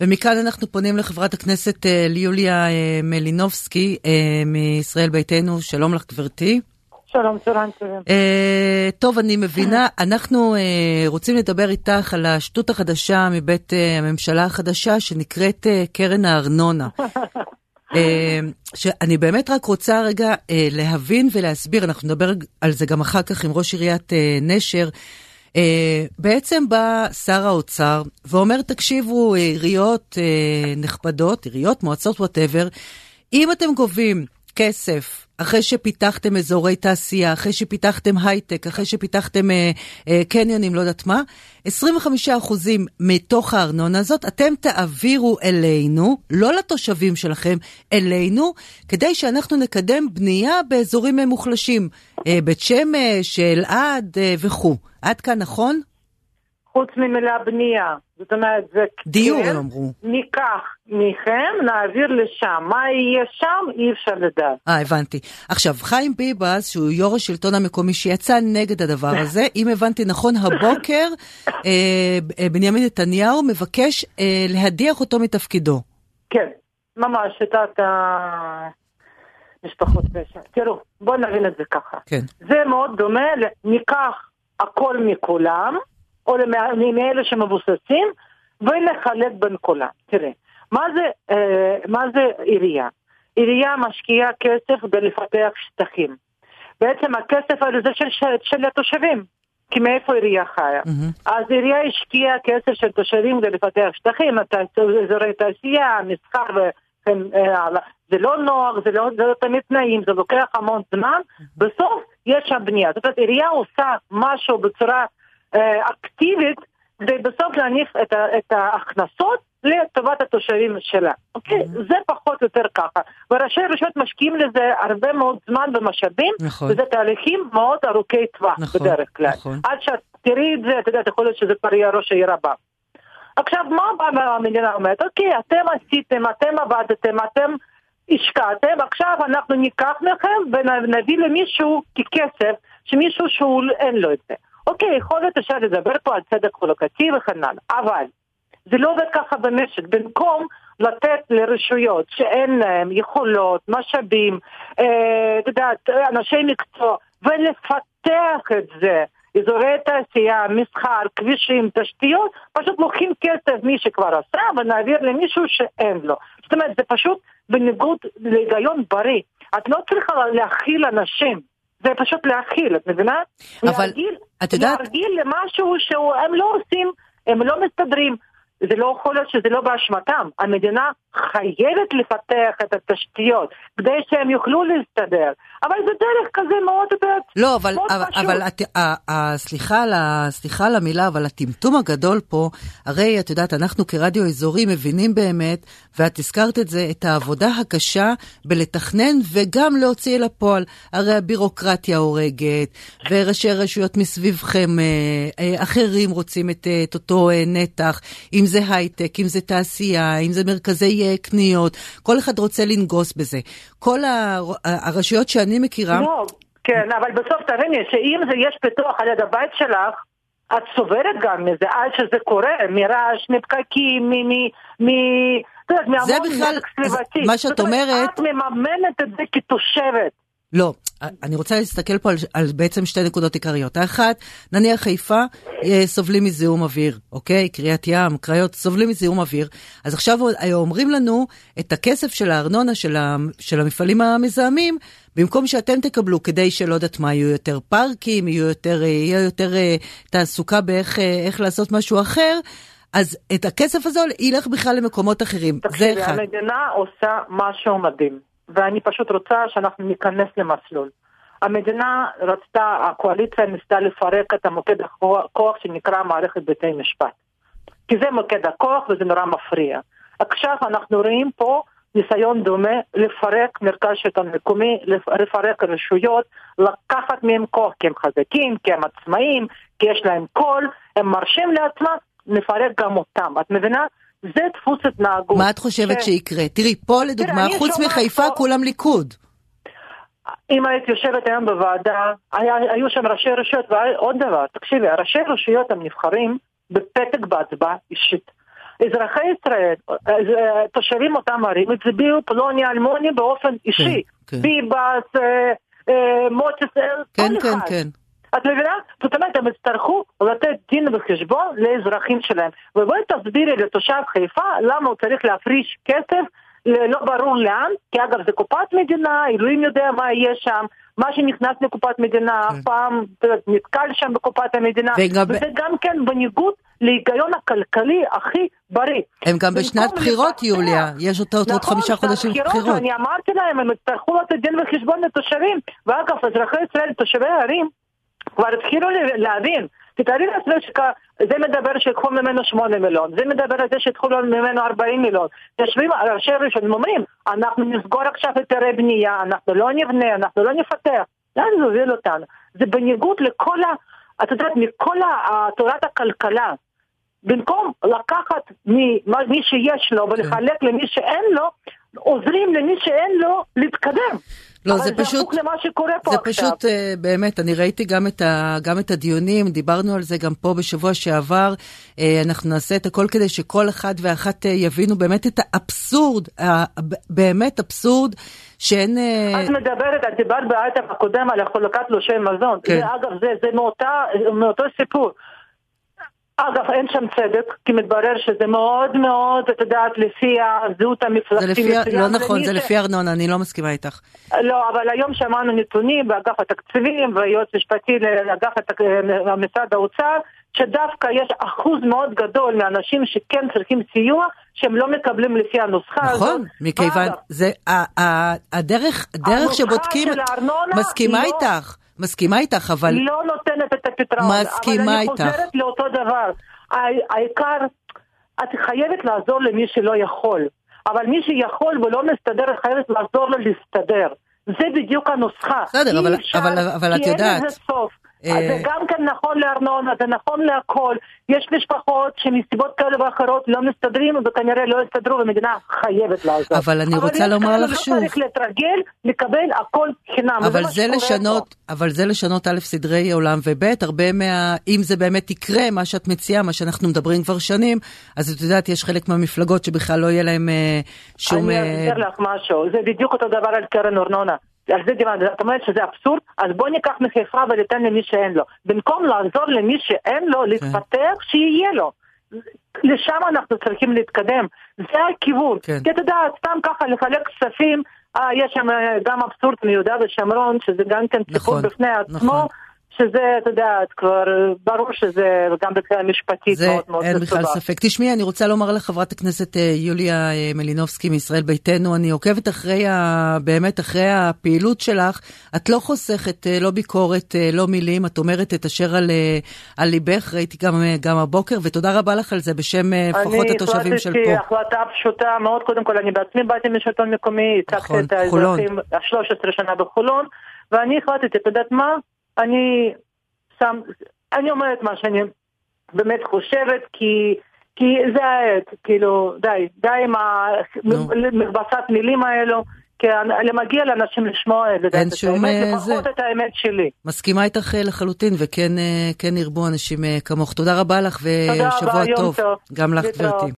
ומכאן אנחנו פונים לחברת הכנסת ליוליה מלינובסקי מישראל ביתנו. שלום לך, גברתי. שלום, צהריים טובים. טוב, אני מבינה, אנחנו רוצים לדבר איתך על השטות החדשה מבית הממשלה החדשה שנקראת קרן הארנונה. שאני באמת רק רוצה רגע להבין ולהסביר, אנחנו נדבר על זה גם אחר כך עם ראש עיריית נשר. בעצם בא שר האוצר ואומר, תקשיבו, עיריות נכבדות, עיריות, מועצות, whatever, אם אתם גובים כסף אחרי שפיתחתם אזורי תעשייה, אחרי שפיתחתם הייטק, אחרי שפיתחתם אה, אה, קניונים, לא יודעת מה, 25% מתוך הארנונה הזאת אתם תעבירו אלינו, לא לתושבים שלכם, אלינו, כדי שאנחנו נקדם בנייה באזורים מוחלשים, אה, בית שמש, אלעד אה, וכו'. עד כאן נכון? חוץ ממילה בנייה. זאת אומרת, זה דיור, כן, הם אמרו. ניקח מכם, נעביר לשם. מה יהיה שם, אי אפשר לדעת. אה, הבנתי. עכשיו, חיים ביבס, שהוא יו"ר השלטון המקומי, שיצא נגד הדבר הזה, אם הבנתי נכון, הבוקר אה, בנימין נתניהו מבקש אה, להדיח אותו מתפקידו. כן, ממש, שיטת המשפחות פשע. תראו, בואו נבין את זה ככה. כן. זה מאוד דומה, ניקח הכל מכולם. או מאלה שמבוססים, ונחלק בין כולם. תראה, מה זה, אה, מה זה עירייה? עירייה משקיעה כסף כדי לפתח שטחים. בעצם הכסף הזה זה של, של, של התושבים, כי מאיפה עירייה חיה? Mm-hmm. אז עירייה השקיעה כסף של תושבים כדי לפתח שטחים, אזורי תעשייה, מסחר הלאה. זה לא נוח, זה לא, זה לא תמיד תנאים, זה לוקח המון זמן. בסוף יש הבנייה. זאת אומרת, עירייה עושה משהו בצורה אקטיבית כדי בסוף להניף את, את ההכנסות לטובת התושבים שלה. אוקיי? Mm-hmm. זה פחות או יותר ככה. וראשי רשויות משקיעים לזה הרבה מאוד זמן ומשאבים, נכון. וזה תהליכים מאוד ארוכי טווח נכון, בדרך כלל. נכון. עד שאת תראי את זה, את יודעת, יכול להיות שזה כבר יהיה ראש העיר הבא. עכשיו, מה המדינה אומרת? אוקיי, אתם עשיתם, אתם עבדתם, אתם השקעתם, עכשיו אנחנו ניקח מכם ונביא למישהו ככסף, שמישהו שאין לו את זה. אוקיי, יכול להיות אפשר לדבר פה על צדק חלוקתי וכן הלאה, אבל זה לא עובד ככה במשק. במקום לתת לרשויות שאין להן יכולות, משאבים, אה, את אה, יודעת, אנשי מקצוע, ולפתח את זה, אזורי תעשייה, מסחר, כבישים, תשתיות, פשוט לוקחים כסף מי שכבר עשה ונעביר למישהו שאין לו. זאת אומרת, זה פשוט בניגוד להיגיון בריא. את לא צריכה להכיל אנשים. זה פשוט להכיל, את מבינה? אבל להרגיל, את יודעת... להרגיל למשהו שהם לא עושים, הם לא מסתדרים. זה לא יכול להיות שזה לא באשמתם. המדינה חייבת לפתח את התשתיות כדי שהם יוכלו להסתדר. אבל זה דרך כזה מאוד מאוד לא, אבל, מאוד אבל, פשוט. אבל את, ה, ה, סליחה, על ה, סליחה על המילה, אבל הטמטום הגדול פה, הרי את יודעת, אנחנו כרדיו אזורי מבינים באמת, ואת הזכרת את זה, את העבודה הקשה בלתכנן וגם להוציא אל הפועל. הרי הבירוקרטיה הורגת, וראשי רשויות מסביבכם, אה, אה, אחרים רוצים את, את אותו אה, נתח, אם זה הייטק, אם זה תעשייה, אם זה מרכזי קניות, כל אחד רוצה לנגוס בזה. כל הרשויות שאני מכירה... לא, כן, אבל בסוף תביני שאם יש פיתוח על יד הבית שלך, את סוברת גם מזה, עד שזה קורה, מרעש, מפקקים, מ... מ... זה בכלל, מה שאת אומרת... את מממנת את זה כתושבת. לא, אני רוצה להסתכל פה על, על בעצם שתי נקודות עיקריות. האחת, נניח חיפה אה, סובלים מזיהום אוויר, אוקיי? קריית ים, קריות סובלים מזיהום אוויר. אז עכשיו אומרים לנו את הכסף של הארנונה של, ה, של המפעלים המזהמים, במקום שאתם תקבלו כדי שלא יודעת מה, יהיו יותר פארקים, יהיו יותר, אה, יהיה יותר אה, תעסוקה באיך לעשות משהו אחר. אז את הכסף הזה ילך בכלל למקומות אחרים. תקשיבי, המדינה עושה משהו מדהים. ואני פשוט רוצה שאנחנו ניכנס למסלול. המדינה רצתה, הקואליציה ניסתה לפרק את המוקד הכוח שנקרא מערכת בתי משפט. כי זה מוקד הכוח וזה נורא מפריע. עכשיו אנחנו רואים פה ניסיון דומה לפרק מרכז שלטון מקומי, לפרק רשויות, לקחת מהם כוח כי הם חזקים, כי הם עצמאים, כי יש להם קול, הם מרשים לעצמם, נפרק גם אותם. את מבינה? זה דפוס התנהגות. מה את חושבת ש... שיקרה? תראי, פה לדוגמה, תראה, חוץ מחיפה פה... כולם ליכוד. אם היית יושבת היום בוועדה, היה, היו שם ראשי רשויות, ועוד דבר, תקשיבי, ראשי רשויות הם נבחרים בפתק בהצבעה אישית. אזרחי ישראל, אה, תושבים אותם ערים, הצביעו פלוני אלמוני באופן אישי. כן, כן. ביבס, אה, אה, מוטס, אה, כן, כל כן, אחד. כן. את מבינה? זאת אומרת, הם יצטרכו לתת דין וחשבון לאזרחים שלהם. ובואי תסבירי לתושב חיפה למה הוא צריך להפריש כסף לא ברור לאן, כי אגב זה קופת מדינה, אלוהים יודע מה יהיה שם, מה שנכנס לקופת מדינה אף פעם נתקל שם בקופת המדינה, וגם וזה גם כן בניגוד להיגיון הכלכלי הכי בריא. הם גם בשנת בחירות, יוליה. יש אותה עוד נכון, חמישה חודשים בחירות. אני אמרתי להם, הם יצטרכו לתת דין וחשבון לתושבים. ואגב, אזרחי ישראל, תושבי הערים, כבר התחילו להבין. תתארי לעצמך שזה מדבר שיקחו ממנו 8 מיליון, זה מדבר על זה שיקחו ממנו 40 מיליון. יושבים ראשי ראשונים אומרים, אנחנו נסגור עכשיו היתרי בנייה, אנחנו לא נבנה, אנחנו לא נפתח. לאן זה הוביל אותנו? זה בניגוד לכל ה... את יודעת, מכל תורת הכלכלה. במקום לקחת ממי שיש לו ולחלק למי שאין לו, עוזרים למי שאין לו להתקדם. לא, אבל זה פשוט- הפוך למה שקורה פה זה עכשיו. פשוט, אה, באמת, אני ראיתי גם את, ה, גם את הדיונים, דיברנו על זה גם פה בשבוע שעבר. אה, אנחנו נעשה את הכל כדי שכל אחד ואחת אה, יבינו באמת את האבסורד, באמת אבסורד, שאין... את מדברת, את דיברת באייטם הקודם על חלוקת תלושי מזון. כן. זה אגב, זה, זה מאותה, מאותו סיפור. אגב, אין שם צדק, כי מתברר שזה מאוד מאוד, את יודעת, לפי הזהות זה המפלגתית. לפי, מסוים, לא נכון, זה לפי ארנונה, אני לא מסכימה איתך. לא, אבל היום שמענו נתונים באגף התקציבים והיועץ המשפטי לאגף. משרד האוצר, שדווקא יש אחוז מאוד גדול מהאנשים שכן צריכים סיוע, שהם לא מקבלים לפי הנוסחה הזאת. נכון, מכיוון, זה, הדרך, הדרך שבודקים, מסכימה לא- איתך, מסכימה איתך, אבל לא נותנת את הפתרון. מסכימה אבל איתך. אני חוזרת לאותו דבר. העיקר, את חייבת לעזור למי שלא יכול. אבל מי שיכול ולא מסתדר, את חייבת לעזור לו להסתדר. זה בדיוק הנוסחה. בסדר, אבל- אפשר, אבל- אבל את כי יודעת, אין לזה סוף. אה, זה גם כן נכון לארנונה, זה נכון להכל. יש משפחות שמסיבות כאלה ואחרות לא מסתדרים וכנראה לא יסתדרו והמדינה חייבת לעזור. אבל אני רוצה יש לומר לך שוב. צריך להתרגל לקבל הכל חינם. אבל זה שקורה לשנות, פה. אבל זה לשנות א' סדרי עולם וב' הרבה מה... אם זה באמת יקרה, מה שאת מציעה, מה שאנחנו מדברים כבר שנים, אז את יודעת, יש חלק מהמפלגות שבכלל לא יהיה להם אה, שום... אני אה, אסביר לך משהו, זה בדיוק אותו דבר על קרן ארנונה. על זה דיברנו, את אומרת שזה אבסורד, אז בוא ניקח מחיפה וניתן למי שאין לו. במקום לעזור למי שאין לו להתפתח, שיהיה לו. לשם אנחנו צריכים להתקדם, זה הכיוון. כן. כי אתה יודע, סתם ככה לחלק כספים, אה, יש שם אה, גם אבסורד מיהודה ושומרון, שזה גם כן סיפור נכון, בפני עצמו. נכון. שזה, אתה יודעת, כבר אה, ברור שזה גם מבחינה משפטית זה מאוד מאוד אין בכלל מסובך. ספק. תשמעי, אני רוצה לומר לחברת הכנסת אה, יוליה אה, מלינובסקי מישראל ביתנו, אני עוקבת אחרי, ה... באמת אחרי הפעילות שלך. את לא חוסכת לא ביקורת, לא מילים, את אומרת את אשר על, על ליבך, ראיתי גם, גם הבוקר, ותודה רבה לך על זה בשם לפחות התושבים של אני פה. החלטתי החלטה פשוטה מאוד, קודם כל אני בעצמי באתי משלטון מקומי, נכון, הצגתי את חולון. האזרחים 13 שנה בחולון, ואני החלטתי, את יודעת מה? אני שם, אני אומרת מה שאני באמת חושבת, כי, כי זה העת, כאילו, די, די עם. המכבסת מילים האלו. כי למגיע לאנשים לשמוע את זה, אה, לפחות. את האמת שלי. מסכימה איתך אה, לחלוטין, וכן אה, כן ירבו אנשים כמוך. תודה רבה לך ושבוע טוב. גם לך. גברתי.